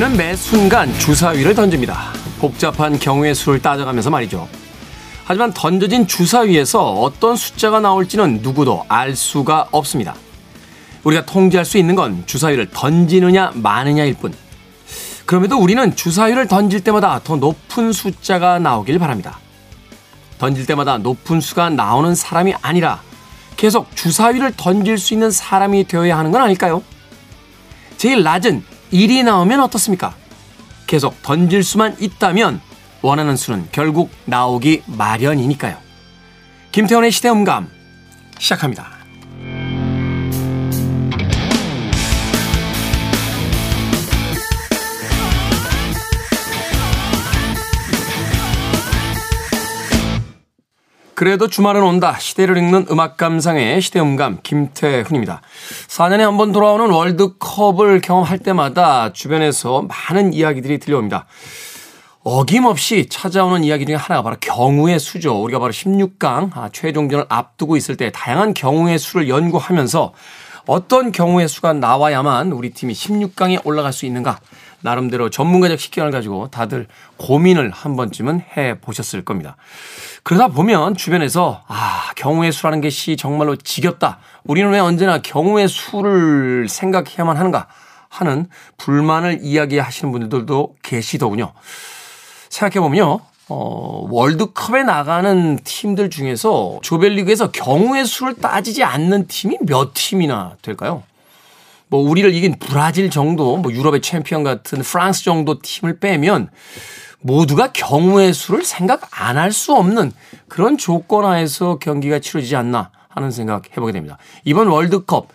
우리는 매 순간 주사위를 던집니다. 복잡한 경우의 수를 따져가면서 말이죠. 하지만 던져진 주사위에서 어떤 숫자가 나올지는 누구도 알 수가 없습니다. 우리가 통제할 수 있는 건 주사위를 던지느냐 마느냐일 뿐. 그럼에도 우리는 주사위를 던질 때마다 더 높은 숫자가 나오길 바랍니다. 던질 때마다 높은 수가 나오는 사람이 아니라 계속 주사위를 던질 수 있는 사람이 되어야 하는 건 아닐까요? 제일 낮은 1이 나오면 어떻습니까? 계속 던질 수만 있다면 원하는 수는 결국 나오기 마련이니까요. 김태원의 시대음감 시작합니다. 그래도 주말은 온다. 시대를 읽는 음악 감상의 시대음감 김태훈입니다. 4년에 한 번 돌아오는 월드컵을 경험할 때마다 주변에서 많은 이야기들이 들려옵니다. 어김없이 찾아오는 이야기 중에 하나가 바로 경우의 수죠. 우리가 바로 16강 아, 최종전을 앞두고 있을 때 다양한 경우의 수를 연구하면서 어떤 경우의 수가 나와야만 우리 팀이 16강에 올라갈 수 있는가 나름대로 전문가적 식견을 가지고 다들 고민을 한 번쯤은 해 보셨을 겁니다. 그러다 보면 주변에서 아, 경우의 수라는 것이 정말로 지겹다. 우리는 왜 언제나 경우의 수를 생각해야만 하는가 하는 불만을 이야기하시는 분들도 계시더군요. 생각해보면요. 어, 월드컵에 나가는 팀들 중에서 조별리그에서 경우의 수를 따지지 않는 팀이 몇 팀이나 될까요? 뭐 우리를 이긴 브라질 정도, 뭐 유럽의 챔피언 같은 프랑스 정도 팀을 빼면 모두가 경우의 수를 생각 안 할 수 없는 그런 조건 하에서 경기가 치러지지 않나 하는 생각 해보게 됩니다. 이번 월드컵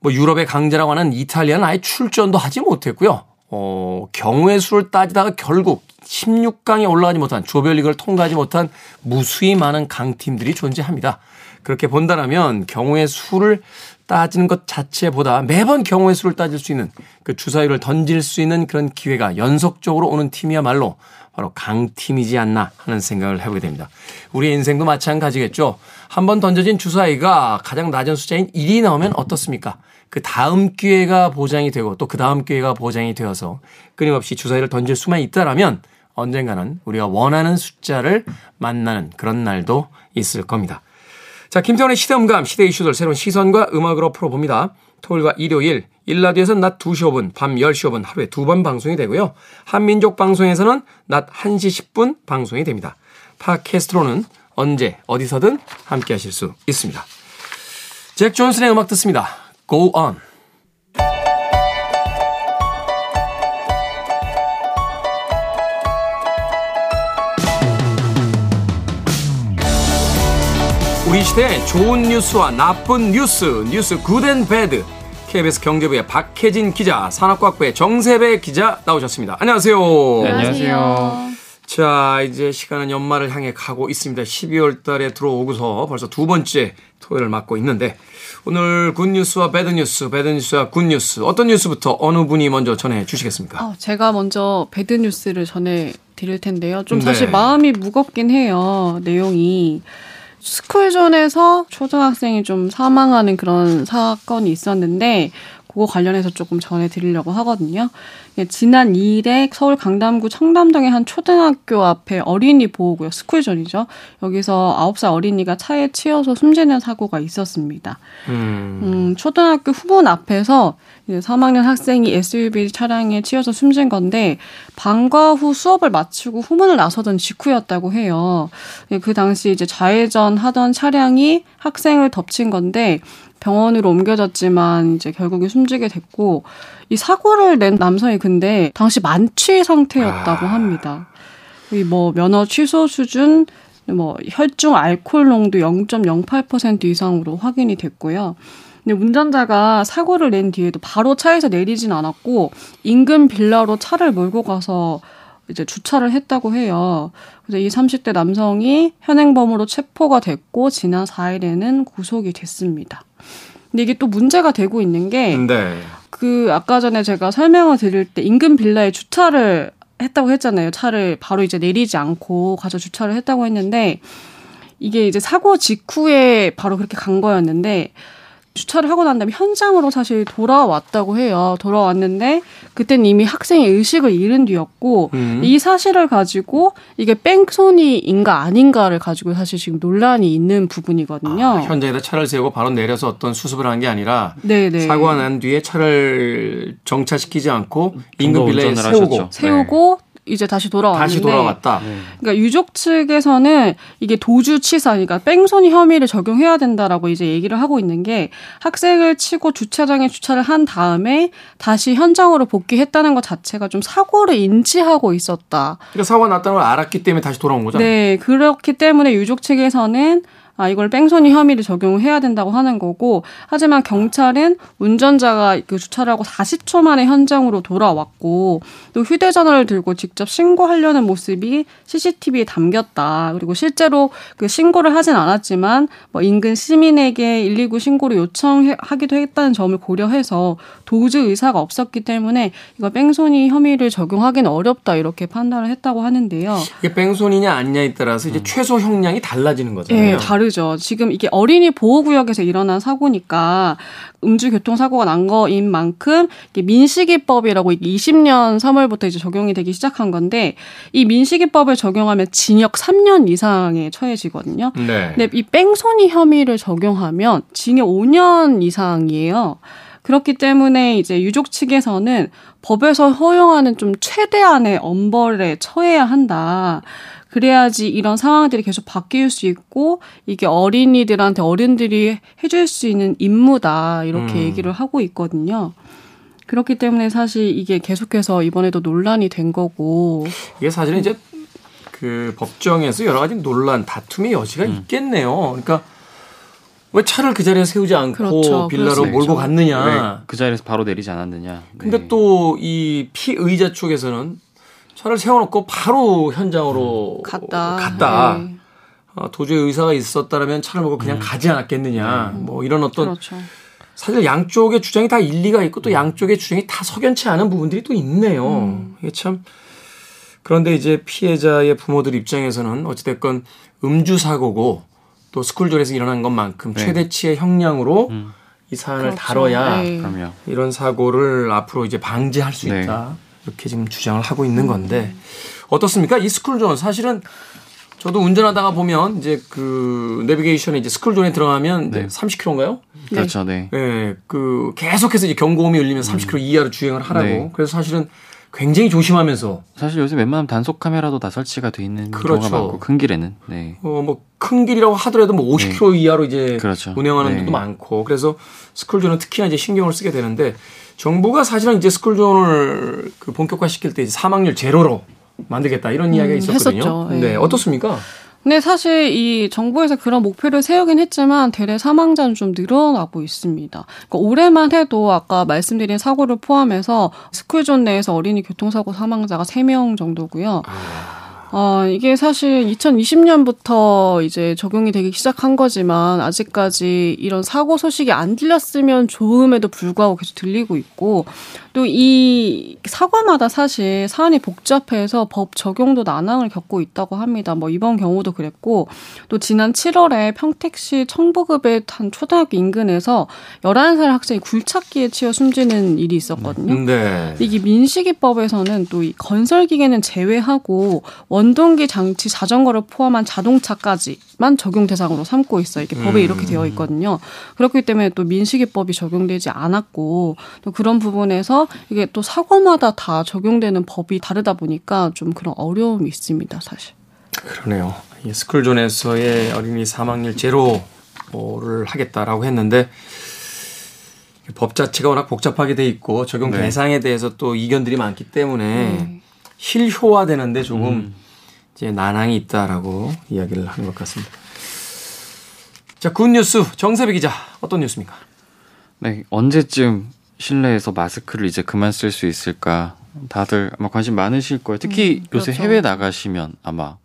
뭐 유럽의 강자라고 하는 이탈리아는 아예 출전도 하지 못했고요. 어, 경우의 수를 따지다가 결국 16강에 올라가지 못한 조별리그를 통과하지 못한 무수히 많은 강팀들이 존재합니다. 그렇게 본다면 경우의 수를 따지는 것 자체보다 매번 경우의 수를 따질 수 있는 그 주사위를 던질 수 있는 그런 기회가 연속적으로 오는 팀이야말로 바로 강팀이지 않나 하는 생각을 해보게 됩니다. 우리의 인생도 마찬가지겠죠. 한번 던져진 주사위가 가장 낮은 숫자인 1이 나오면 어떻습니까? 그 다음 기회가 보장이 되고 또 그 다음 기회가 보장이 되어서 끊임없이 주사위를 던질 수만 있다라면 언젠가는 우리가 원하는 숫자를 만나는 그런 날도 있을 겁니다. 자, 김태원의 시대음감, 시대 이슈들 새로운 시선과 음악으로 풀어봅니다. 토요일과 일요일, 1라디오에서는 낮 2시 5분, 밤 10시 5분 하루에 두 번 방송이 되고요. 한민족 방송에서는 낮 1시 10분 방송이 됩니다. 팟캐스트로는 언제, 어디서든 함께 하실 수 있습니다. 잭 존슨의 음악 듣습니다. Go on. 우리 시대의 좋은 뉴스와 나쁜 뉴스, 뉴스 good and bad. KBS 경제부의 박혜진 기자, 산업과학부의 정세배 기자 나오셨습니다. 안녕하세요. 네, 안녕하세요. 자, 이제 시간은 연말을 향해 가고 있습니다. 12월 달에 들어오고서 벌써 두 번째 토요일을 맞고 있는데 오늘 굿뉴스와 배드뉴스, 배드뉴스와 굿뉴스 어떤 뉴스부터 어느 분이 먼저 전해 주시겠습니까? 어, 제가 먼저 배드뉴스를 전해 드릴 텐데요. 좀 사실 네. 마음이 무겁긴 해요. 내용이. 스쿨존에서 초등학생이 좀 사망하는 그런 사건이 있었는데 그거 관련해서 조금 전해드리려고 하거든요. 예, 지난 2일에 서울 강남구 청담동의 한 초등학교 앞에 어린이 보호구역 스쿨존이죠. 여기서 9살 어린이가 차에 치여서 숨지는 사고가 있었습니다. 음. 음 초등학교 후문 앞에서 3학년 학생이 SUV 차량에 치여서 숨진 건데 방과 후 수업을 마치고 후문을 나서던 직후였다고 해요. 예, 그 당시 이제 좌회전 하던 차량이 학생을 덮친 건데 병원으로 옮겨졌지만 이제 결국에 숨지게 됐고 이 사고를 낸 남성이 근데 당시 만취 상태였다고 아. 합니다. 이 뭐 면허 취소 수준 뭐 혈중 알코올 농도 0.08% 이상으로 확인이 됐고요. 근데 운전자가 사고를 낸 뒤에도 바로 차에서 내리진 않았고 인근 빌라로 차를 몰고 가서 이제 주차를 했다고 해요. 그래서 이 30대 남성이 현행범으로 체포가 됐고 지난 4일에는 구속이 됐습니다. 근데 이게 또 문제가 되고 있는 게, 네. 그 아까 전에 제가 설명을 드릴 때 인근 빌라에 주차를 했다고 했잖아요. 차를 바로 이제 내리지 않고 가서 주차를 했다고 했는데 이게 이제 사고 직후에 바로 그렇게 간 거였는데 주차를 하고 난 다음에 현장으로 사실 돌아왔다고 해요. 돌아왔는데 그땐 이미 학생이 의식을 잃은 뒤였고 음. 이 사실을 가지고 이게 뺑소니인가 아닌가를 가지고 사실 지금 논란이 있는 부분이거든요. 아, 현장에다 차를 세우고 바로 내려서 어떤 수습을 한 게 아니라 네네. 사고가 난 뒤에 차를 정차시키지 않고 인근 빌라에 세우고 세우고 네. 이제 다시 돌아왔는데 다시 돌아왔다. 네. 그러니까 유족 측에서는 이게 도주 치사, 그러니까 뺑소니 혐의를 적용해야 된다라고 이제 얘기를 하고 있는 게 학생을 치고 주차장에 주차를 한 다음에 다시 현장으로 복귀했다는 것 자체가 좀 사고를 인지하고 있었다. 그러니까 사고가 났다는 걸 알았기 때문에 다시 돌아온 거죠. 네, 그렇기 때문에 유족 측에서는 아, 이걸 뺑소니 혐의를 적용해야 된다고 하는 거고, 하지만 경찰은 운전자가 그 주차를 하고 40초 만에 현장으로 돌아왔고, 또 휴대전화를 들고 직접 신고하려는 모습이 CCTV에 담겼다. 그리고 실제로 그 신고를 하진 않았지만, 뭐 인근 시민에게 119 신고를 요청하기도 했다는 점을 고려해서 도주 의사가 없었기 때문에 이거 뺑소니 혐의를 적용하기는 어렵다. 이렇게 판단을 했다고 하는데요. 이게 뺑소니냐 아니냐에 따라서 이제 음. 최소 형량이 달라지는 거잖아요. 네, 다르 다르죠. 지금 이게 어린이 보호구역에서 일어난 사고니까 음주 교통사고가 난 거인 만큼 민식이법이라고 20년 3월부터 이제 적용이 되기 시작한 건데 이 민식이법을 적용하면 징역 3년 이상에 처해지거든요. 네. 근데 이 뺑소니 혐의를 적용하면 징역 5년 이상이에요. 그렇기 때문에 이제 유족 측에서는 법에서 허용하는 좀 최대한의 엄벌에 처해야 한다. 그래야지 이런 상황들이 계속 바뀔 수 있고 이게 어린이들한테 어른들이 해줄 수 있는 임무다 이렇게 음. 얘기를 하고 있거든요. 그렇기 때문에 사실 이게 계속해서 이번에도 논란이 된 거고 이게 사실은 이제 그 법정에서 여러 가지 논란 다툼의 여지가 음. 있겠네요. 그러니까 왜 차를 그 자리에 세우지 않고 그렇죠. 빌라로 그렇죠. 몰고 갔느냐? 그 자리에서 바로 내리지 않았느냐? 네. 근데 또이 피의자 쪽에서는 차를 세워놓고 바로 현장으로 음. 갔다. 갔다. 네. 어, 도저히 의사가 있었다라면 차를 먹고 그냥 음. 가지 않았겠느냐. 음. 뭐 이런 어떤 그렇죠. 사실 양쪽의 주장이 다 일리가 있고 또 음. 양쪽의 주장이 다 석연치 않은 부분들이 또 있네요. 음. 이게 참 그런데 이제 피해자의 부모들 입장에서는 어찌됐건 음주 사고고 또 스쿨존에서 일어난 것만큼 네. 최대치의 형량으로 음. 이 사안을 그렇죠. 다뤄야 네. 이런 사고를 앞으로 이제 방지할 수 네. 있다. 이렇게 지금 주장을 하고 있는 건데 어떻습니까? 이 스쿨존 사실은 저도 운전하다가 보면 이제 그 내비게이션에 이제 스쿨존에 들어가면 네. 30km인가요? 그렇죠, 네. 네, 그 계속해서 이제 경고음이 울리면 30km 음. 이하로 주행을 하라고. 네. 그래서 사실은 굉장히 조심하면서 사실 요새 웬만하면 단속 카메라도 다 설치가 돼 있는 그렇죠. 경우가 많고 큰 길에는 네. 어뭐 큰 길이라고 하더라도 뭐 50km 네. 이하로 이제 그렇죠. 운행하는 네. 데도 많고 그래서 스쿨존은 특히나 이제 신경을 쓰게 되는데 정부가 사실은 이제 스쿨존을 그 본격화시킬 때 사망률 제로로 만들겠다 이런 이야기가 음, 있었거든요. 음, 네, 어떻습니까? 근데 사실 이 정부에서 그런 목표를 세우긴 했지만 대래 사망자는 좀 늘어나고 있습니다. 그러니까 올해만 해도 아까 말씀드린 사고를 포함해서 스쿨존 내에서 어린이 교통사고 사망자가 3명 정도고요. 아. 어, 이게 사실 2020년부터 이제 적용이 되기 시작한 거지만 아직까지 이런 사고 소식이 안 들렸으면 좋음에도 불구하고 계속 들리고 있고 또 이 사과마다 사실 사안이 복잡해서 법 적용도 난항을 겪고 있다고 합니다. 뭐 이번 경우도 그랬고 또 지난 7월에 평택시 청보급의 한 초등학교 인근에서 11살 학생이 굴착기에 치여 숨지는 일이 있었거든요. 네. 이게 민식이법에서는 또 이 건설기계는 제외하고 원 동기 장치 자전거를 포함한 자동차까지만 적용 대상으로 삼고 있어요. 이게 법에 이렇게 되어 음. 있거든요. 그렇기 때문에 또 민식이법이 적용되지 않았고 또 그런 부분에서 이게 또 사고마다 다 적용되는 법이 다르다 보니까 좀 그런 어려움이 있습니다, 사실. 그러네요. 이 스쿨존에서의 어린이 사망률 제로를 하겠다라고 했는데 법 자체가 워낙 복잡하게 돼 있고 적용 네. 대상에 대해서 또 이견들이 많기 때문에 네. 실효화되는데 조금 음. 이제 난항이 있다라고 이야기를 하는 것 같습니다. 자, 굿뉴스 정세비 기자 어떤 뉴스입니까? 네, 언제쯤 실내에서 마스크를 이제 그만 쓸 수 있을까? 다들 아마 관심 많으실 거예요. 특히 음, 요새 그렇죠. 해외 나가시면 아마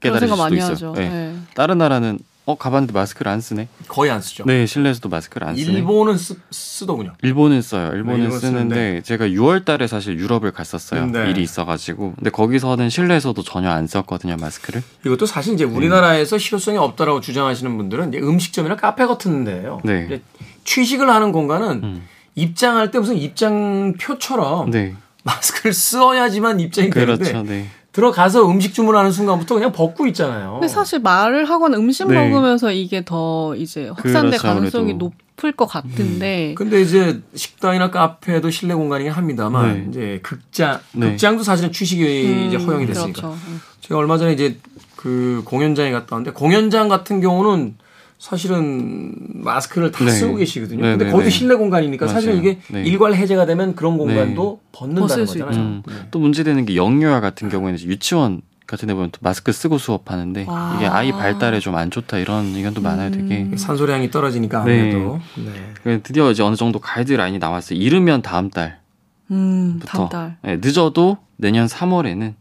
깨달으실 수도 있어요. 네. 네. 다른 나라는 어 가봤는데 마스크를 안 쓰네. 거의 안 쓰죠. 네, 실내에서도 마스크를 안 쓰네. 일본은 쓰, 쓰더군요. 일본은 써요. 일본은 네, 쓰는데 쓰는데. 제가 6월달에 사실 유럽을 갔었어요. 네. 일이 있어가지고. 근데 거기서는 실내에서도 전혀 안 썼거든요 마스크를. 이것도 사실 이제 우리나라에서 실효성이 없다라고 주장하시는 분들은 이제 음식점이나 카페 같은데요. 네. 취식을 하는 공간은 음. 입장할 때 무슨 입장표처럼 네. 마스크를 써야지만 입장이 그렇죠, 되는데 네. 들어가서 음식 주문하는 순간부터 그냥 벗고 있잖아요. 근데 사실 말을 하거나 음식 네. 먹으면서 이게 더 이제 확산될 그렇죠, 가능성이. 높을 것 같은데. 음. 근데 이제 식당이나 카페도 실내 공간이긴 합니다만 네. 이제 극장 네. 극장도 사실은 취식이 음, 이제 허용이 됐으니까. 그렇죠. 제가 얼마 전에 이제 그 공연장에 갔다 왔는데 공연장 같은 경우는 사실은 마스크를 다 네. 쓰고 계시거든요. 네, 근데 네, 거기도 네. 실내 공간이니까 맞아요. 사실은 이게 네. 일괄 해제가 되면 그런 공간도 벗는다는 거잖아요. 음. 또 문제되는 게 영유아 같은 경우에는 유치원 같은 데 보면 또 마스크 쓰고 수업하는데 아. 이게 아이 발달에 좀 안 좋다 이런 의견도 음. 많아요 되게 산소량이 떨어지니까 아무래도 네. 드디어 이제 어느 정도 가이드라인이 나왔어요 이르면 다음 달부터 음, 다음 달. 네, 늦어도 내년 3월에는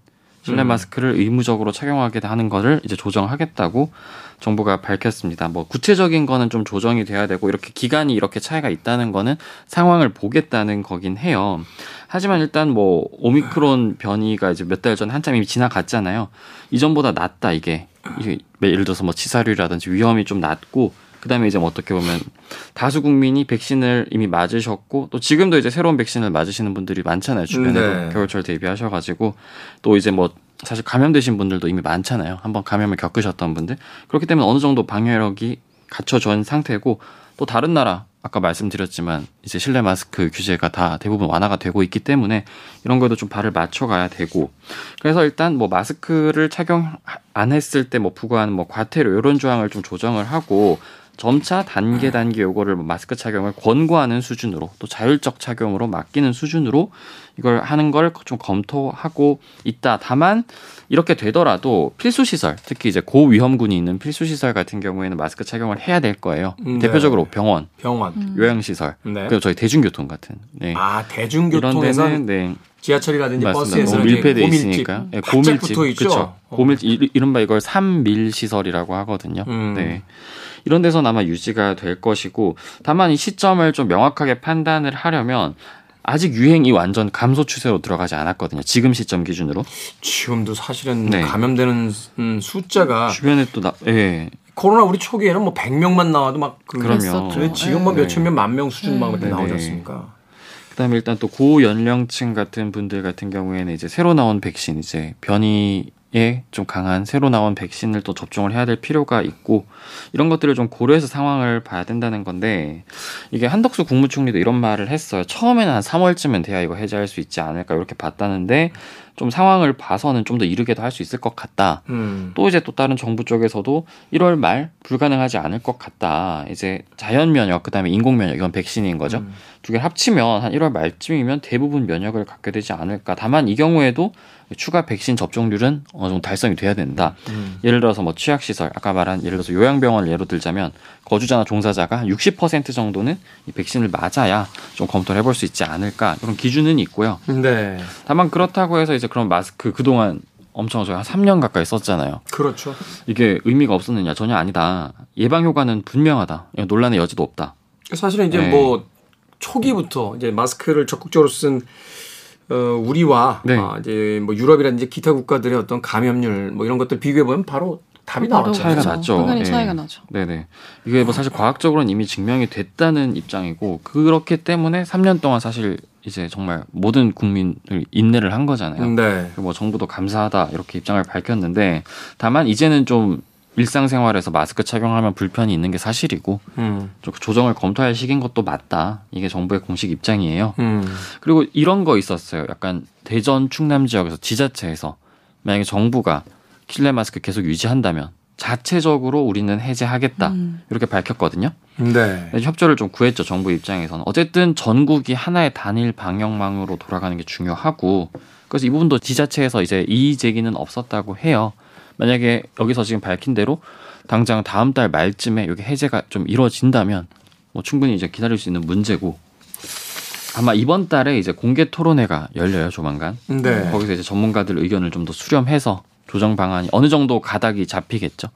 실내 음. 마스크를 의무적으로 착용하게 하는 것을 이제 조정하겠다고 정부가 밝혔습니다. 뭐 구체적인 거는 좀 조정이 돼야 되고 이렇게 기간이 이렇게 차이가 있다는 거는 상황을 보겠다는 거긴 해요. 하지만 일단 뭐 오미크론 변이가 이제 몇 달 전에 한참 이미 지나갔잖아요. 이전보다 낫다 이게. 이게 예를 들어서 뭐 치사율이라든지 위험이 좀 낮고 그다음에 이제 뭐 어떻게 보면 다수 국민이 백신을 이미 맞으셨고 또 지금도 이제 새로운 백신을 맞으시는 분들이 많잖아요 주변에도 네. 겨울철 대비하셔가지고 또 이제 뭐 사실 감염되신 분들도 이미 많잖아요. 한번 감염을 겪으셨던 분들. 그렇기 때문에 어느 정도 방역력이 갖춰진 상태고 또 다른 나라 아까 말씀드렸지만 이제 실내 마스크 규제가 다 대부분 완화가 되고 있기 때문에 이런 거에도 좀 발을 맞춰가야 되고. 그래서 일단 뭐 마스크를 착용 안 했을 때 뭐 부과하는 뭐 과태료 이런 조항을 좀 조정을 하고 점차 단계 단계 요거를 뭐 마스크 착용을 권고하는 수준으로 또 자율적 착용으로 맡기는 수준으로 이걸 하는 걸 좀 검토하고 있다. 다만 이렇게 되더라도 필수 시설, 특히 이제 고위험군이 있는 필수 시설 같은 경우에는 마스크 착용을 해야 될 거예요. 음, 네. 대표적으로 병원, 병원, 음. 요양 시설, 네. 그리고 저희 대중교통 같은. 네. 아 대중교통에서 네. 지하철이라든지 맞습니다. 버스에서 밀폐돼 있으니까 네, 고밀집 그렇죠. 고밀 이른바 이걸 삼밀 시설이라고 하거든요. 음. 네. 이런 데서 아마 유지가 될 것이고 다만 이 시점을 좀 명확하게 판단을 하려면 아직 유행이 완전 감소 추세로 들어가지 않았거든요. 지금 시점 기준으로. 지금도 사실은 네. 감염되는 음, 숫자가 주변에 또 나, 예. 코로나 우리 초기에는 뭐 100명만 나와도 막 그, 그럼요. 지금 뭐 네. 몇천 명, 만 명 수준만 네. 나오지 않습니까? 그다음에 일단 또 고연령층 같은 분들 같은 경우에는 이제 새로 나온 백신 이제 변이 에좀 강한 새로 나온 백신을 또 접종을 해야 될 필요가 있고 이런 것들을 좀 고려해서 상황을 봐야 된다는 건데 이게 한덕수 국무총리도 이런 말을 했어요. 처음에는 한 3월쯤은 돼야 이거 해제할 수 있지 않을까 이렇게 봤다는데 좀 상황을 봐서는 좀 더 이르게도 할 수 있을 것 같다. 음. 또 이제 또 다른 정부 쪽에서도 1월 말 불가능하지 않을 것 같다. 이제 자연 면역 그다음에 인공 면역 이건 백신인 거죠. 음. 두 개를 합치면 한 1월 말쯤이면 대부분 면역을 갖게 되지 않을까. 다만 이 경우에도 추가 백신 접종률은 어느 정도 달성이 돼야 된다. 음. 예를 들어서 뭐 취약 시설, 아까 말한 예를 들어서 요양병원을 예로 들자면 거주자나 종사자가 한60% 정도는 이 백신을 맞아야 좀 검토를 해볼 수 있지 않을까 이런 기준은 있고요. 네. 다만 그렇다고 해서 이제 그런 마스크 그동안 엄청 저희 한 3년 가까이 썼잖아요. 그렇죠. 이게 의미가 없었느냐 전혀 아니다. 예방 효과는 분명하다. 논란의 여지도 없다. 사실은 이제 네. 뭐 초기부터 이제 마스크를 적극적으로 쓴 어, 우리와 네. 아, 이제 뭐 유럽이라든지 기타 국가들의 어떤 감염률 뭐 이런 것들 비교해 보면 바로 답이 나왔죠. 차이가 났죠. 당연히 차이가 네. 나죠. 네네. 이게 뭐 사실 과학적으로는 이미 증명이 됐다는 입장이고 그렇기 때문에 3년 동안 사실 이제 정말 모든 국민을 인내를 한 거잖아요. 네. 뭐 정부도 감사하다 이렇게 입장을 밝혔는데 다만 이제는 좀 일상생활에서 마스크 착용하면 불편이 있는 게 사실이고 음. 조정을 검토할 시기인 것도 맞다. 이게 정부의 공식 입장이에요. 음. 그리고 이런 거 있었어요. 약간 대전 충남 지역에서 지자체에서 만약에 정부가 실내 마스크 계속 유지한다면 자체적으로 우리는 해제하겠다 음. 이렇게 밝혔거든요. 네. 협조를 좀 구했죠 정부 입장에서는 어쨌든 전국이 하나의 단일 방역망으로 돌아가는 게 중요하고 그래서 이 부분도 지자체에서 이제 이의 제기는 없었다고 해요. 만약에 여기서 지금 밝힌 대로 당장 다음 달 말쯤에 여기 해제가 좀 이루어진다면 뭐 충분히 이제 기다릴 수 있는 문제고 아마 이번 달에 이제 공개 토론회가 열려요 조만간. 네. 거기서 이제 전문가들 의견을 좀 더 수렴해서 조정 방안이 어느 정도 가닥이 잡히겠죠.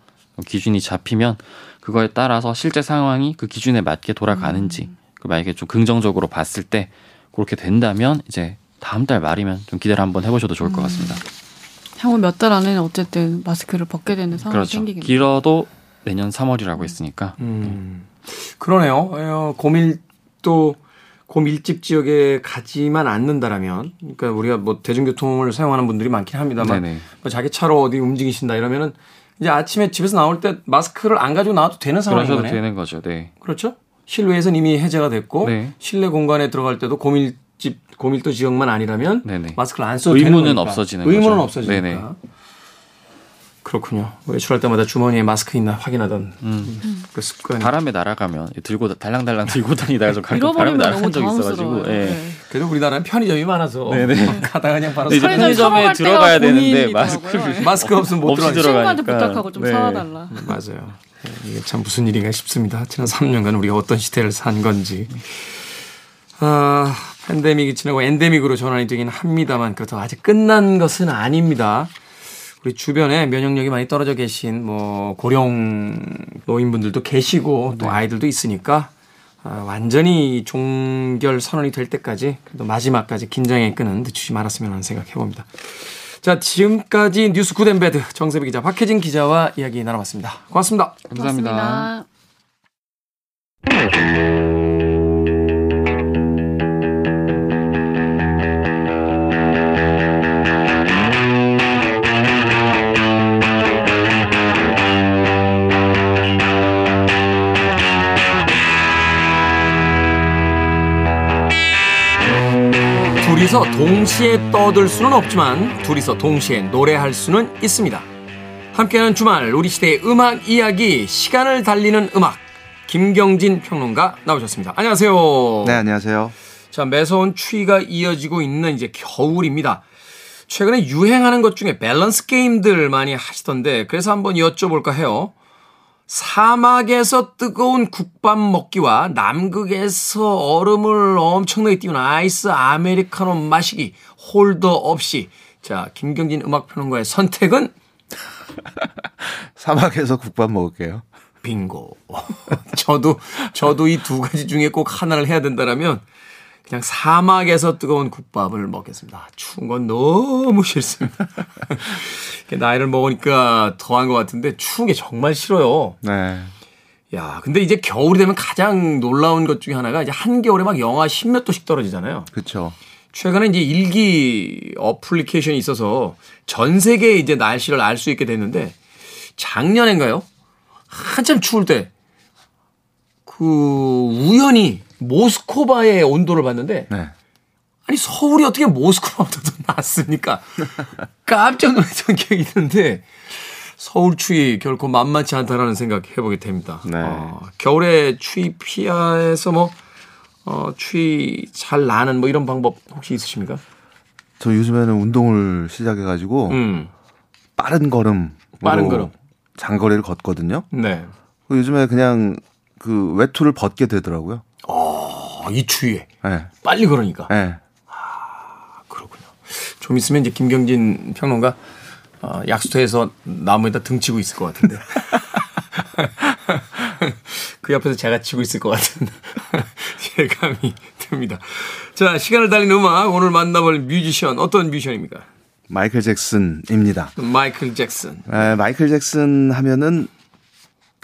기준이 잡히면 그거에 따라서 실제 상황이 그 기준에 맞게 돌아가는지 음. 그 만약에 좀 긍정적으로 봤을 때 그렇게 된다면 이제 다음 달 말이면 좀 기대를 한번 해보셔도 좋을 것 음. 같습니다. 향후 몇 달 안에는 어쨌든 마스크를 벗게 되는 상황이 그렇죠. 생기겠네요. 길어도 내년 3월이라고 했으니까. 음. 그러네요. 어, 고밀도 고밀집 지역에 가지만 않는다라면, 그러니까 우리가 뭐 대중교통을 사용하는 분들이 많긴 합니다만, 뭐 자기 차로 어디 움직이신다 이러면은 이제 아침에 집에서 나올 때 마스크를 안 가지고 나와도 되는 상황인 거네요. 되는 거죠. 네. 그렇죠. 실외에서는 이미 해제가 됐고 네. 실내 공간에 들어갈 때도 고밀집 고밀도 지역만 아니라면 네네. 마스크를 안 써도 의무는 되는 없어지는 의무는 거죠. 없어지니까. 네네. 그렇군요. 외출할 때마다 주머니에 마스크 있나 확인하던 음. 그 습관. 바람에 날아가면 들고 달랑달랑 들고 다니다가 좀 가끔 바람에 날아간 적이 있어가지고. 예. 네. 그래도 우리나라는 편의점이 많아서 네네. 가다가 그냥 바로 편의점에 들어가야 되는데 마스크 마스크 없으면 못 들어가니까. 친구한테 부탁하고 좀 네. 사와달라. 맞아요. 네, 이게 참 무슨 일인가 싶습니다. 지난 3년간 우리가 어떤 시대를 산 건지. 아, 팬데믹이 지나고 엔데믹으로 전환이 되긴 합니다만 그렇다고 아직 끝난 것은 아닙니다. 우리 주변에 면역력이 많이 떨어져 계신 뭐 고령 노인분들도 계시고 또 네. 아이들도 있으니까 아, 완전히 종결 선언이 될 때까지 그래도 마지막까지 긴장의 끈은 늦추지 말았으면 하는 생각해 봅니다. 자, 지금까지 뉴스 굿앤배드 정세배 기자, 박혜진 기자와 이야기 나눠봤습니다. 고맙습니다. 감사합니다. 고맙습니다. 둘이서 동시에 떠들 수는 없지만 둘이서 동시에 노래할 수는 있습니다. 함께하는 주말 우리 시대의 음악 이야기 시간을 달리는 음악 김경진 평론가 나오셨습니다. 안녕하세요. 네, 안녕하세요. 자, 매서운 추위가 이어지고 있는 이제 겨울입니다. 최근에 유행하는 것 중에 밸런스 게임들 많이 하시던데 그래서 한번 여쭤볼까 해요. 사막에서 뜨거운 국밥 먹기와 남극에서 얼음을 엄청나게 띄운 아이스 아메리카노 마시기 홀더 없이 자 김경진 음악평론가의 선택은 사막에서 국밥 먹을게요. 빙고. 저도 저도 이 두 가지 중에 꼭 하나를 해야 된다라면 그냥 사막에서 뜨거운 국밥을 먹겠습니다. 추운 건 너무 싫습니다. 나이를 먹으니까 더한 것 같은데 추운 게 정말 싫어요. 네. 야, 근데 이제 겨울이 되면 가장 놀라운 것 중에 하나가 이제 한겨울에 막 영하 10몇 도씩 떨어지잖아요. 그렇죠. 최근에 이제 일기 어플리케이션이 있어서 전 세계 이제 날씨를 알 수 있게 됐는데 작년인가요? 한참 추울 때 그 우연히 모스코바의 온도를 봤는데 네. 아니 서울이 어떻게 모스크바보다 더 낫습니까? 깜짝 놀랐던 기억이 있는데 서울 추위 결코 만만치 않다라는 생각 해보게 됩니다. 네. 어, 겨울에 추위 피하에서 뭐 어, 추위 잘 나는 뭐 이런 방법 혹시 있으십니까? 저 요즘에는 운동을 시작해가지고 음. 빠른 걸음 빠른 걸음 장거리를 걷거든요. 네. 요즘에 그냥 그 외투를 벗게 되더라고요. 어, 이 추위에. 네. 빨리 그러니까. 네. 아, 그렇군요. 좀 있으면 이제 김경진 평론가 어, 약수터에서 나무에다 등치고 있을 것 같은데. 그 옆에서 제가 치고 있을 것 같은 예감이 듭니다. 자, 시간을 달린 음악 오늘 만나볼 뮤지션 어떤 뮤지션입니까? 마이클 잭슨입니다. 마이클 잭슨. 에, 마이클 잭슨 하면은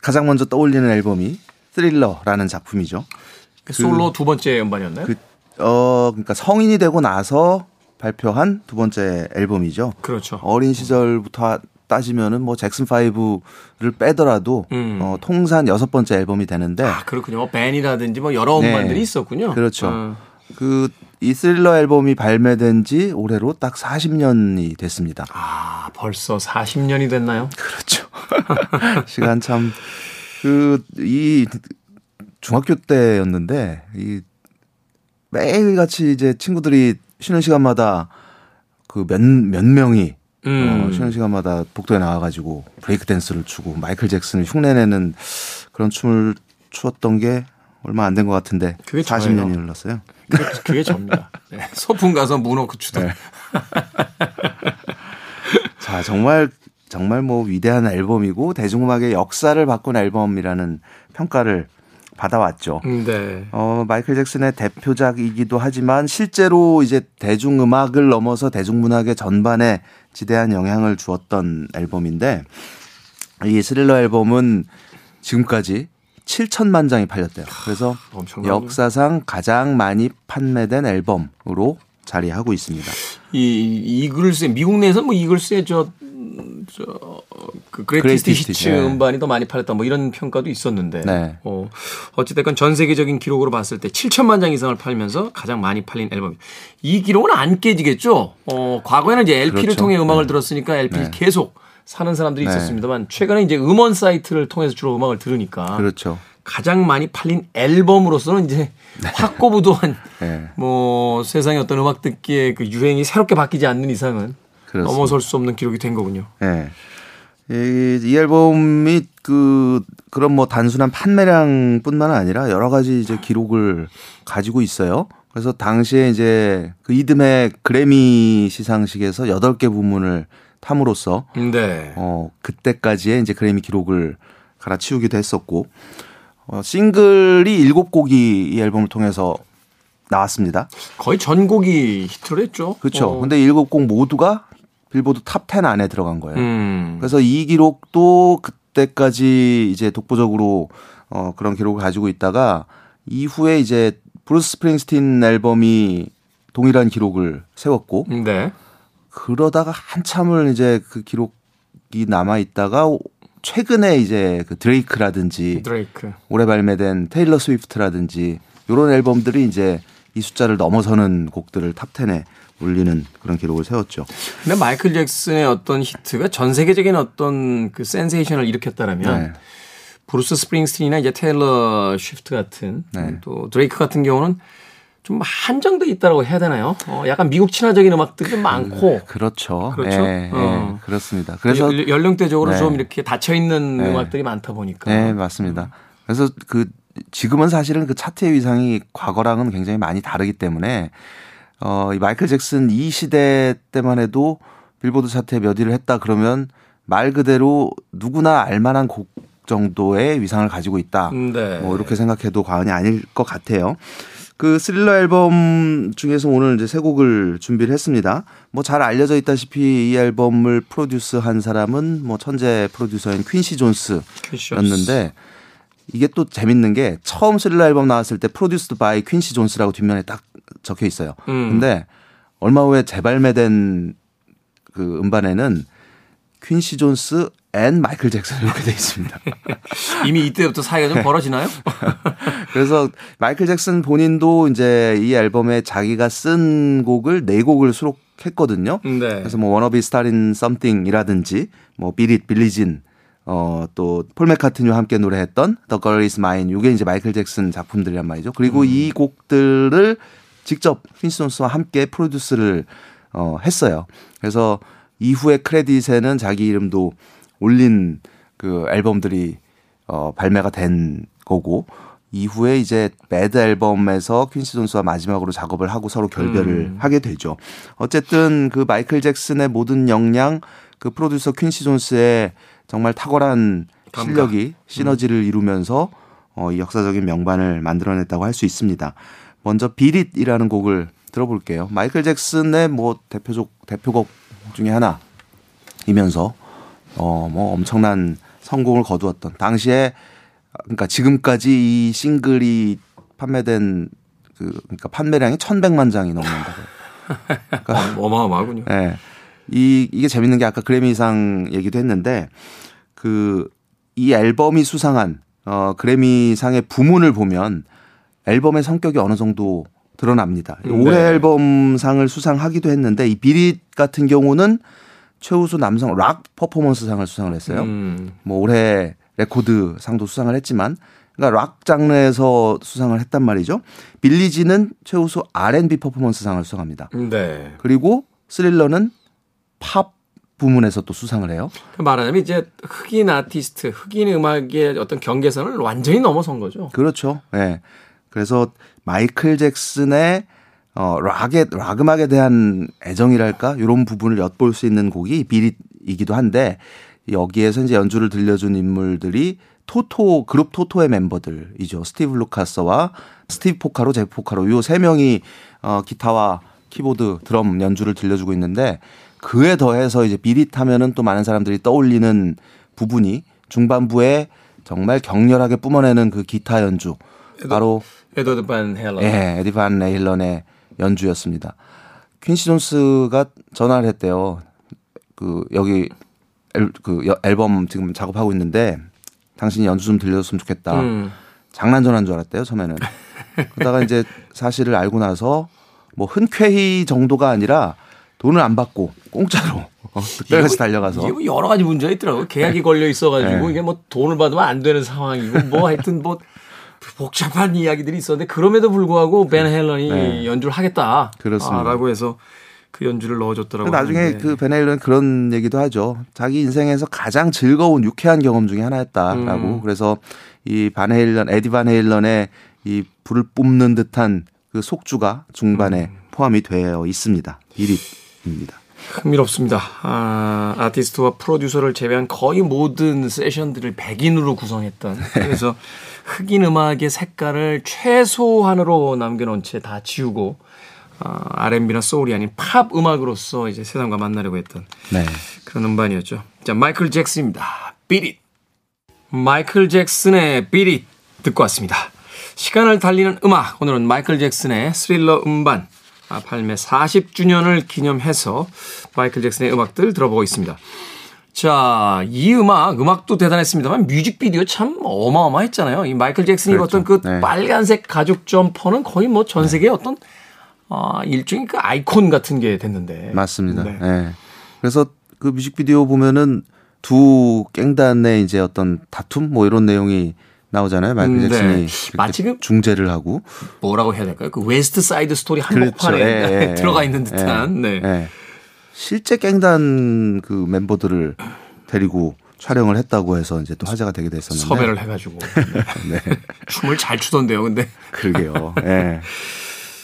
가장 먼저 떠올리는 앨범이 스릴러라는 작품이죠. 그 솔로 두 번째 음반이었나요? 그, 어, 그러니까 성인이 되고 나서 발표한 두 번째 앨범이죠. 그렇죠. 어린 시절부터 따지면은 뭐 잭슨 5를 빼더라도 음. 어, 통산 여섯 번째 앨범이 되는데 아 그렇군요. 밴이라든지 뭐 여러 네. 음반들이 네. 있었군요. 그렇죠. 음. 그이 스릴러 앨범이 발매된 지 올해로 딱 40년이 됐습니다. 아 벌써 40년이 됐나요? 그렇죠. 시간 참 그 이 중학교 때였는데 이 매일 같이 이제 친구들이 쉬는 시간마다 그 몇 몇 명이 음. 어, 쉬는 시간마다 복도에 나와가지고 브레이크 댄스를 추고 마이클 잭슨을 흉내내는 그런 춤을 추었던 게 얼마 안 된 것 같은데 그게 40년이 흘렀어요. 그게, 그게 접니다. 네. 소풍 가서 문어고 추던. 네. 자 정말 정말 뭐 위대한 앨범이고 대중음악의 역사를 바꾼 앨범이라는 평가를 받아왔죠. 음, 네. 어, 마이클 잭슨의 대표작이기도 하지만 실제로 이제 대중음악을 넘어서 대중문학의 전반에 지대한 영향을 주었던 앨범인데 이 스릴러 앨범은 지금까지 7천만 장이 팔렸대요. 그래서 엄청나요. 역사상 가장 많이 판매된 앨범으로 자리하고 있습니다. 이 이글스의 미국 내에서 뭐 이글스의 저 저 그 Greatest Hits 네. 음반이 더 많이 팔렸다 뭐 이런 평가도 있었는데 네. 어 어찌됐건 전 세계적인 기록으로 봤을 때 7천만 장 이상을 팔면서 가장 많이 팔린 앨범 이 기록은 안 깨지겠죠. 어 과거에는 이제 LP를 그렇죠. 통해 음악을 네. 들었으니까 LP를 네. 계속 사는 사람들이 네. 있었습니다만 최근에 이제 음원 사이트를 통해서 주로 음악을 들으니까 그렇죠. 가장 많이 팔린 앨범으로서는 이제 네. 확고부도한 네. 뭐 세상의 어떤 음악 듣기의 그 유행이 새롭게 바뀌지 않는 이상은 그렇습니다. 넘어설 수 없는 기록이 된 거군요. 네. 이, 이 앨범이 그 그런 뭐 단순한 판매량뿐만 아니라 여러 가지 이제 기록을 가지고 있어요. 그래서 당시에 이제 그 이듬해 그래미 시상식에서 8개 부문을 탐으로써 네. 어 그때까지의 이제 그래미 기록을 갈아치우기도 했었고 어 싱글이 7곡이 이 앨범을 통해서 나왔습니다. 거의 전곡이 히트를 했죠. 그렇죠. 어. 근데 7곡 모두가 빌보드 탑 10 안에 들어간 거예요. 음. 그래서 이 기록도 그때까지 이제 독보적으로 어 그런 기록을 가지고 있다가 이후에 이제 브루스 스프링스틴 앨범이 동일한 기록을 세웠고 네. 그러다가 한참을 이제 그 기록이 남아 있다가 최근에 이제 그 드레이크라든지 드레이크. 올해 발매된 테일러 스위프트라든지 요런 앨범들이 이제 이 숫자를 넘어서는 곡들을 탑 10에 올리는 그런 기록을 세웠죠. 근데 마이클 잭슨의 어떤 히트가 전 세계적인 어떤 그 센세이션을 일으켰다라면 네. 브루스 스프링스틴이나 이제 테일러 스위프트 같은 네. 또 드레이크 같은 경우는 좀 한정돼 있다라고 해야 되나요? 어, 약간 미국 친화적인 음악들이 그, 많고 그렇죠. 그렇죠. 네, 어. 네, 그렇습니다. 그래서 연령대적으로 네. 좀 이렇게 닫혀 있는 네. 음악들이 많다 보니까. 네, 맞습니다. 그래서 그 지금은 사실은 그 차트의 위상이 과거랑은 굉장히 많이 다르기 때문에 어, 이 마이클 잭슨 이 시대 때만 해도 빌보드 차트에 몇 위를 했다 그러면 말 그대로 누구나 알만한 곡 정도의 위상을 가지고 있다. 네. 뭐 이렇게 생각해도 과언이 아닐 것 같아요. 그 스릴러 앨범 중에서 오늘 이제 세 곡을 준비를 했습니다. 뭐 잘 알려져 있다시피 이 앨범을 프로듀스 한 사람은 뭐 천재 프로듀서인 퀸시 존스였는데 이게 또 재밌는 게 처음 스릴러 앨범 나왔을 때 produced by 퀸시 존스라고 뒷면에 딱 적혀 있어요. 음. 근데 얼마 후에 재발매된 그 음반에는 퀸시 존스 and 마이클 잭슨 이렇게 돼 있습니다. 이미 이때부터 사이가 좀 벌어지나요? 그래서 마이클 잭슨 본인도 이제 이 앨범에 자기가 쓴 곡을 네 곡을 수록했거든요. 네. 그래서 뭐 Wanna Be Startin' Somethin'이라든지 뭐 Beat It Billie Jean 어, 또, 폴 맥카트니와 함께 노래했던 The Girl Is Mine. 이게 이제 마이클 잭슨 작품들이란 말이죠. 그리고 음. 이 곡들을 직접 퀸시 존스와 함께 프로듀스를 어, 했어요. 그래서 이후에 크레딧에는 자기 이름도 올린 그 앨범들이 어, 발매가 된 거고 이후에 이제 Bad 앨범에서 퀸시 존스와 마지막으로 작업을 하고 서로 결별을 음. 하게 되죠. 어쨌든 그 마이클 잭슨의 모든 역량 그 프로듀서 퀸시 존스의 정말 탁월한 실력이 시너지를 음. 이루면서 어, 이 역사적인 명반을 만들어냈다고 할 수 있습니다. 먼저 비릿이라는 곡을 들어볼게요. 마이클 잭슨의 뭐 대표적 대표곡 중에 하나이면서 어 뭐 엄청난 성공을 거두었던 당시에 그러니까 지금까지 이 싱글이 판매된 그 그러니까 판매량이 1,100만 장이 넘는다고. 그러니까 어마어마하군요. 네. 이 이게 재밌는 게 아까 그래미상 얘기도 했는데 그 이 앨범이 수상한 어 그래미상의 부문을 보면 앨범의 성격이 어느 정도 드러납니다. 네. 올해 앨범상을 수상하기도 했는데 이 비릿 같은 경우는 최우수 남성 락 퍼포먼스상을 수상을 했어요. 음. 뭐 올해 레코드 상도 수상을 했지만 그러니까 락 장르에서 수상을 했단 말이죠. Billie Jean은 최우수 R&B 퍼포먼스상을 수상합니다. 네. 그리고 스릴러는 팝 부문에서 또 수상을 해요. 말하자면 이제 흑인 아티스트, 흑인 음악의 어떤 경계선을 완전히 넘어선 거죠. 그렇죠. 예. 네. 그래서 마이클 잭슨의 어, 락의, 락 음악에 대한 애정이랄까? 이런 부분을 엿볼 수 있는 곡이 Beat It이기도 한데, 여기에서 이제 연주를 들려준 인물들이 토토, 그룹 토토의 멤버들이죠. 스티브 루카서와 스티브 포카로, 제프 포카로, 요 세 명이 어, 기타와 키보드, 드럼 연주를 들려주고 있는데, 그에 더해서 이제 비릿하면은 또 많은 사람들이 떠올리는 부분이 중반부에 정말 격렬하게 뿜어내는 그 기타 연주 바로 에드워드 반 헤일런. 예, 에디 반 헤일런의 연주였습니다. 퀸시 존스가 전화를 했대요. 그 여기 앨, 그 앨범 지금 작업하고 있는데 당신이 연주 좀 들려줬으면 좋겠다. 음. 장난 전화인 줄 알았대요 처음에는. 그러다가 이제 사실을 알고 나서 뭐 흔쾌히 정도가 아니라 돈을 안 받고 공짜로 그때까지 달려가서 이게 뭐 여러 가지 문제가 있더라고 요 계약이 걸려 있어가지고 네. 이게 뭐 돈을 받으면 안 되는 상황이고 뭐 하여튼 뭐 복잡한 이야기들이 있었는데 그럼에도 불구하고 벤 헬런이 네. 연주를 하겠다. 그렇습니다. 라고 해서 그 연주를 넣어줬더라고요. 나중에 그 벤 헬런 그런 얘기도 하죠. 자기 인생에서 가장 즐거운 유쾌한 경험 중에 하나였다라고. 음. 그래서 이 반 헤일런, 에디 반 헤일런의 이 불을 뿜는 듯한 그 속주가 중반에 음. 포함이 되어 있습니다. Beat It입니다. 흥미롭습니다. 아, 아티스트와 프로듀서를 제외한 거의 모든 세션들을 백인으로 구성했던 그래서 흑인 음악의 색깔을 최소한으로 남겨놓은 채 다 지우고 어, R&B나 소울이 아닌 팝 음악으로서 이제 세상과 만나려고 했던 네. 그런 음반이었죠. 자, 마이클 잭슨입니다. 비릿. 마이클 잭슨의 비릿 듣고 왔습니다. 시간을 달리는 음악. 오늘은 마이클 잭슨의 스릴러 음반 아, 발매 40주년을 기념해서 마이클 잭슨의 음악들 들어보고 있습니다. 자, 이 음악, 음악도 대단했습니다만 뮤직비디오 참 어마어마했잖아요. 이 마이클 잭슨이 그렇죠. 어떤 그 네. 빨간색 가죽 점퍼는 거의 뭐 전 세계의 네. 어떤 어, 일종의 그 아이콘 같은 게 됐는데. 맞습니다. 네. 네. 그래서 그 뮤직비디오 보면은 두 깽단의 이제 어떤 다툼 뭐 이런 내용이 나오잖아요. 마이클 음, 잭슨이 네. 마치 그 중재를 하고 뭐라고 해야 될까요? 그 웨스트 사이드 스토리 한복판에 그렇죠. 예, 예, 들어가 있는 듯한. 예, 네. 실제 깽단 그 멤버들을 데리고 촬영을 했다고 해서 이제 또 화제가 되게 됐었는데 섭외를 해가지고 네. 네. 춤을 잘 추던데요, 근데 그러게요. 예.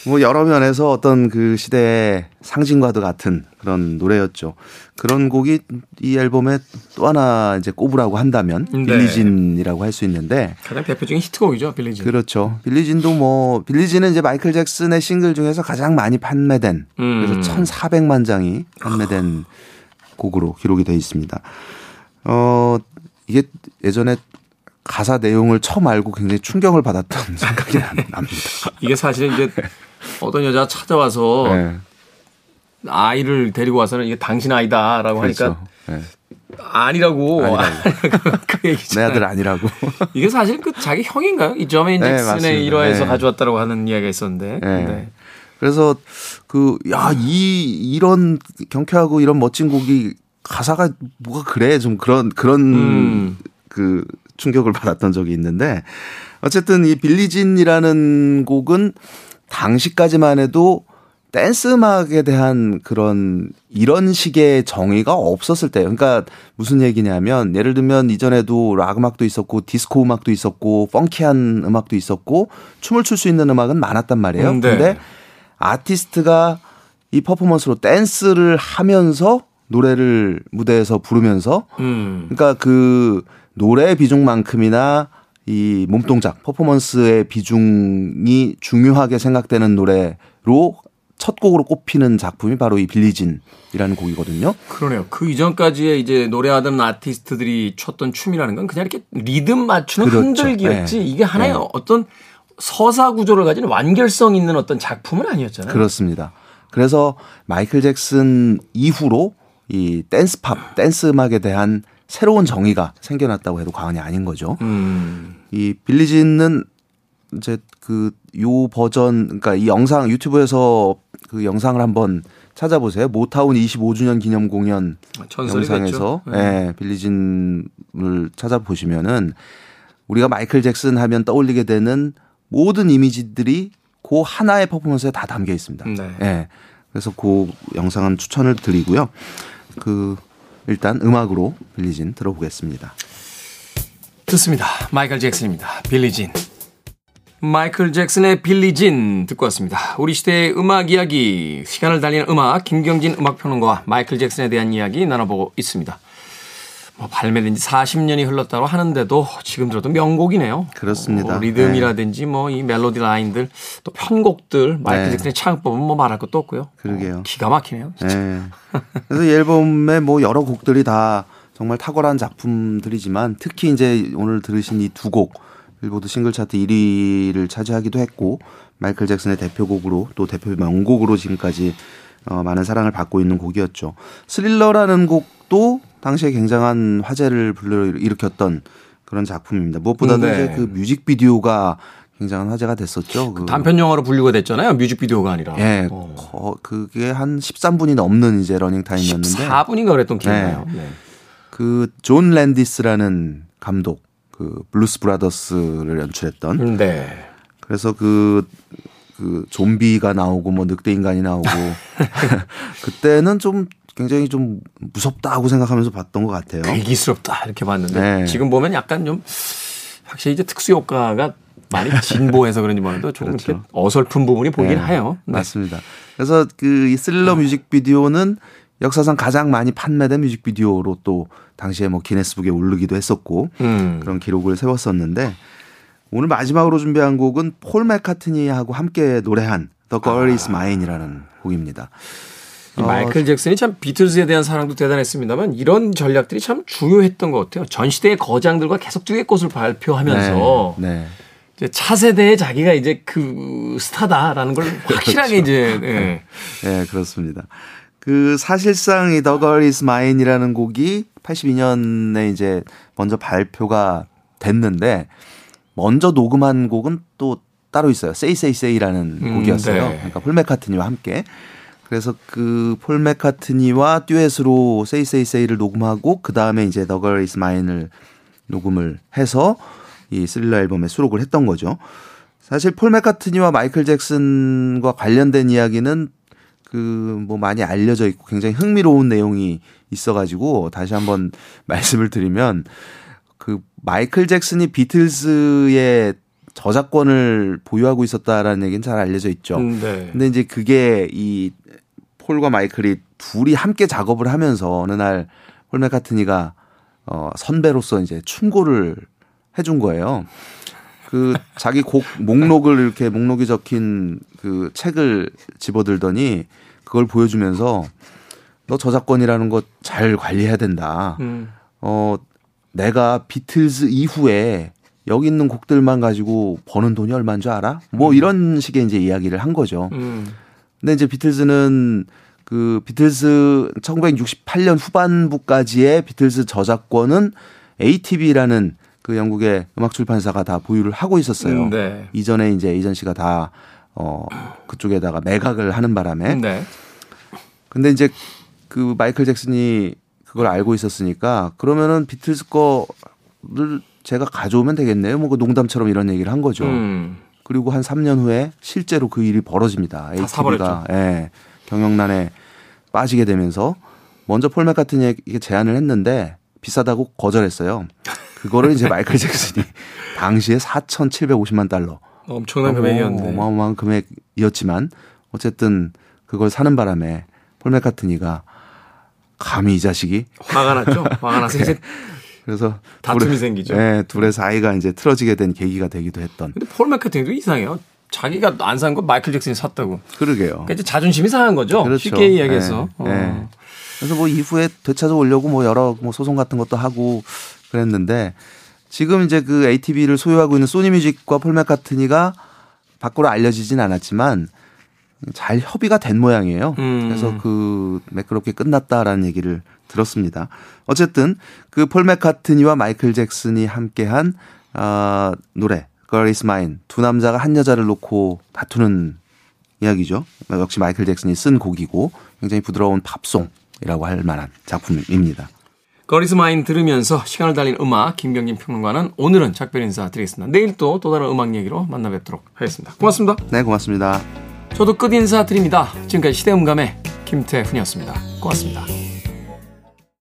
네. 뭐 여러 면에서 어떤 그 시대의 상징과도 같은 그런 노래였죠. 그런 곡이 이 앨범에 또 하나 이제 꼽으라고 한다면 네. 빌리진이라고 할 수 있는데 가장 대표적인 히트곡이죠, 빌리진. 그렇죠. 빌리진도 뭐 빌리진은 이제 마이클 잭슨의 싱글 중에서 가장 많이 판매된 음. 그래서 1,400만 장이 판매된 곡으로 기록이 돼 있습니다. 어 이게 예전에 가사 내용을 처음 알고 굉장히 충격을 받았던 생각이 납니다. 이게 사실은 이제 어떤 여자 찾아와서 네. 아이를 데리고 와서는 이게 당신 아이다라고 그렇죠. 하니까 네. 아니라고, 그 얘기죠. 내 아들 아니라고. 이게 사실 그 자기 형인가요? 이 저메인 네, 잭슨의 일화에서 네. 가져왔다고 하는 이야기가 있었는데. 네. 네. 그래서 그 야 이 이런 경쾌하고 이런 멋진 곡이 가사가 뭐가 그래 좀 그런 그런 음. 그 충격을 받았던 적이 있는데 어쨌든 이 빌리진이라는 곡은 당시까지만 해도 댄스 음악에 대한 그런 이런 식의 정의가 없었을 때요. 그러니까 무슨 얘기냐면 예를 들면 이전에도 락 음악도 있었고 디스코 음악도 있었고 펑키한 음악도 있었고 춤을 출 수 있는 음악은 많았단 말이에요. 음, 네. 근데 아티스트가 이 퍼포먼스로 댄스를 하면서 노래를 무대에서 부르면서 음. 그러니까 그 노래 비중만큼이나 이 몸동작, 퍼포먼스의 비중이 중요하게 생각되는 노래로 첫 곡으로 꼽히는 작품이 바로 이 빌리진이라는 곡이거든요. 그러네요. 그 이전까지의 이제 노래하던 아티스트들이 췄던 춤이라는 건 그냥 이렇게 리듬 맞추는 그렇죠. 흔들기였지. 네. 이게 하나의 네. 어떤 서사 구조를 가진 완결성 있는 어떤 작품은 아니었잖아요. 그렇습니다. 그래서 마이클 잭슨 이후로 이 댄스 팝, 댄스 음악에 대한 새로운 정의가 생겨났다고 해도 과언이 아닌 거죠. 음. 이 빌리진은 이제 그 요 버전 그러니까 이 영상 유튜브에서 그 영상을 한번 찾아보세요. 모타운 25주년 기념 공연 영상에서 예, 네. 빌리진을 찾아보시면은 우리가 마이클 잭슨 하면 떠올리게 되는 모든 이미지들이 그 하나의 퍼포먼스에 다 담겨 있습니다. 네. 네. 그래서 그 영상은 추천을 드리고요. 그 일단 음악으로 빌리진 들어보겠습니다. 듣습니다. 마이클 잭슨입니다. 빌리진. 마이클 잭슨의 빌리진 듣고 왔습니다. 우리 시대의 음악 이야기, 시간을 달리는 음악, 김경진 음악평론가와 마이클 잭슨에 대한 이야기 나눠보고 있습니다. 뭐 발매된 지 40년이 흘렀다고 하는데도 지금 들어도 명곡이네요. 그렇습니다. 뭐 리듬이라든지 네. 뭐이 멜로디 라인들 또 편곡들 마이클 네. 잭슨의 창법은 뭐 말할 것도 없고요. 그러게요. 어, 기가 막히네요. 네. 그래서 이 앨범에 뭐 여러 곡들이 다 정말 탁월한 작품들이지만 특히 이제 오늘 들으신 이 두 곡 빌보드 싱글 차트 1위를 차지하기도 했고 마이클 잭슨의 대표곡으로 또 대표 명곡으로 지금까지 어, 많은 사랑을 받고 있는 곡이었죠. 스릴러라는 곡도 당시에 굉장한 화제를 불러일으켰던 그런 작품입니다. 무엇보다도 네. 이제 그 뮤직비디오가 굉장한 화제가 됐었죠. 그 단편 영화로 분류가 됐잖아요. 뮤직비디오가 아니라. 예. 어. 그게 한 13분이 넘는 이제 러닝 타임이었는데 14분인가 그랬던 기억이 나요. 네. 네. 그 존 랜디스라는 감독 그 블루스 브라더스를 연출했던 네. 그래서 그, 그 좀비가 나오고 뭐 늑대 인간이 나오고 그때는 좀 굉장히 좀 무섭다고 생각하면서 봤던 것 같아요. 대기스럽다 이렇게 봤는데 네. 지금 보면 약간 좀 확실히 이제 특수 효과가 많이 진보해서 그런지 몰라도 조금 그렇죠. 이렇게 어설픈 부분이 보이긴 네. 해요. 네. 맞습니다. 그래서 그 이 스릴러 뮤직비디오는 역사상 가장 많이 판매된 뮤직비디오로 또 당시에 뭐 기네스북에 오르기도 했었고 음. 그런 기록을 세웠었는데 오늘 마지막으로 준비한 곡은 폴 맥카트니하고 함께 노래한 The Girl Is Mine이라는 곡입니다. 마이클 잭슨이 참 비틀즈에 대한 사랑도 대단했습니다만 이런 전략들이 참 중요했던 것 같아요. 전 시대의 거장들과 계속 듀엣꽃을 발표하면서 네, 네. 이제 차세대의 자기가 이제 그 스타다라는 걸. 확실하게 그렇죠. 이제 네. 네. 그렇습니다. 그 사실상 이 The Girl Is Mine이라는 곡이 82년에 이제 먼저 발표가 됐는데 먼저 녹음한 곡은 또 따로 있어요. Say Say Say라는 음, 곡이었어요. 네. 그러니까 폴 맥카트니와 함께. 그래서 그 폴 맥카트니와 듀엣으로 Say Say Say를 녹음하고 그 다음에 이제 The Girl Is Mine을 녹음을 해서 이 스릴러 앨범에 수록을 했던 거죠. 사실 폴 맥카트니와 마이클 잭슨과 관련된 이야기는 그 뭐 많이 알려져 있고 굉장히 흥미로운 내용이 있어가지고 다시 한번 말씀을 드리면 그 마이클 잭슨이 비틀즈의 저작권을 보유하고 있었다라는 얘기는 잘 알려져 있죠. 음, 네. 근데 이제 그게 이 폴과 마이클이 둘이 함께 작업을 하면서 어느 날 폴 맥카트니가 어 선배로서 이제 충고를 해준 거예요. 그 자기 곡 목록을 이렇게 목록이 적힌 그 책을 집어들더니 그걸 보여주면서 너 저작권이라는 거 잘 관리해야 된다. 음. 어 내가 비틀즈 이후에 여기 있는 곡들만 가지고 버는 돈이 얼마인 줄 알아? 뭐 음. 이런 식의 이제 이야기를 한 거죠. 음. 근데 이제 비틀즈는 그 비틀즈 1968년 후반부까지의 비틀즈 저작권은 ATV라는 그 영국의 음악 출판사가 다 보유를 하고 있었어요. 음, 네. 이전에 이제 이전 씨가 다 어, 그쪽에다가 매각을 하는 바람에. 네. 근데 이제 그 마이클 잭슨이 그걸 알고 있었으니까 그러면은 비틀스 거를 제가 가져오면 되겠네요. 뭐 그 농담처럼 이런 얘기를 한 거죠. 음. 그리고 한 3년 후에 실제로 그 일이 벌어집니다. ATV가 예, 경영난에 빠지게 되면서 먼저 폴 맥카트니에게 제안을 했는데 비싸다고 거절했어요. 그거를 이제 마이클 잭슨이 당시에 4,750만 달러. 엄청난 금액이었는데. 어마어마한 금액이었지만 어쨌든 그걸 사는 바람에 폴 맥카트니가 감히 이 자식이 화가 났죠. 화가 나서 이제 그래서 다툼이 둘의, 생기죠. 네, 둘의 사이가 이제 틀어지게 된 계기가 되기도 했던. 근데 폴 맥카트니도 이상해요. 자기가 안산거 마이클 잭슨이 샀다고. 그러게요. 그러니까 이제 자존심이 상한 거죠. 그렇죠. 쉽게 이야기해서. 네, 네. 그래서 뭐 이후에 되찾아 오려고 뭐 여러 뭐 소송 같은 것도 하고 그랬는데 지금 이제 그 ATV를 소유하고 있는 소니뮤직과 폴 맥카트니가 밖으로 알려지진 않았지만 잘 협의가 된 모양이에요. 음. 그래서 그 매끄럽게 끝났다라는 얘기를 들었습니다. 어쨌든 그 폴 맥카트니와 마이클 잭슨이 함께한 아, 노래 Girl Is Mine 두 남자가 한 여자를 놓고 다투는 이야기죠. 역시 마이클 잭슨이 쓴 곡이고 굉장히 부드러운 팝송 이라고 할 만한 작품입니다. 거리스 마인 들으면서 시간을 달린 음악 김경진 평론가는 오늘은 작별 인사 드리겠습니다. 내일 또 또 다른 음악 얘기로 만나 뵙도록 하겠습니다. 고맙습니다. 네, 고맙습니다. 저도 끝 인사 드립니다. 지금까지 시대음감의 김태훈이었습니다. 고맙습니다.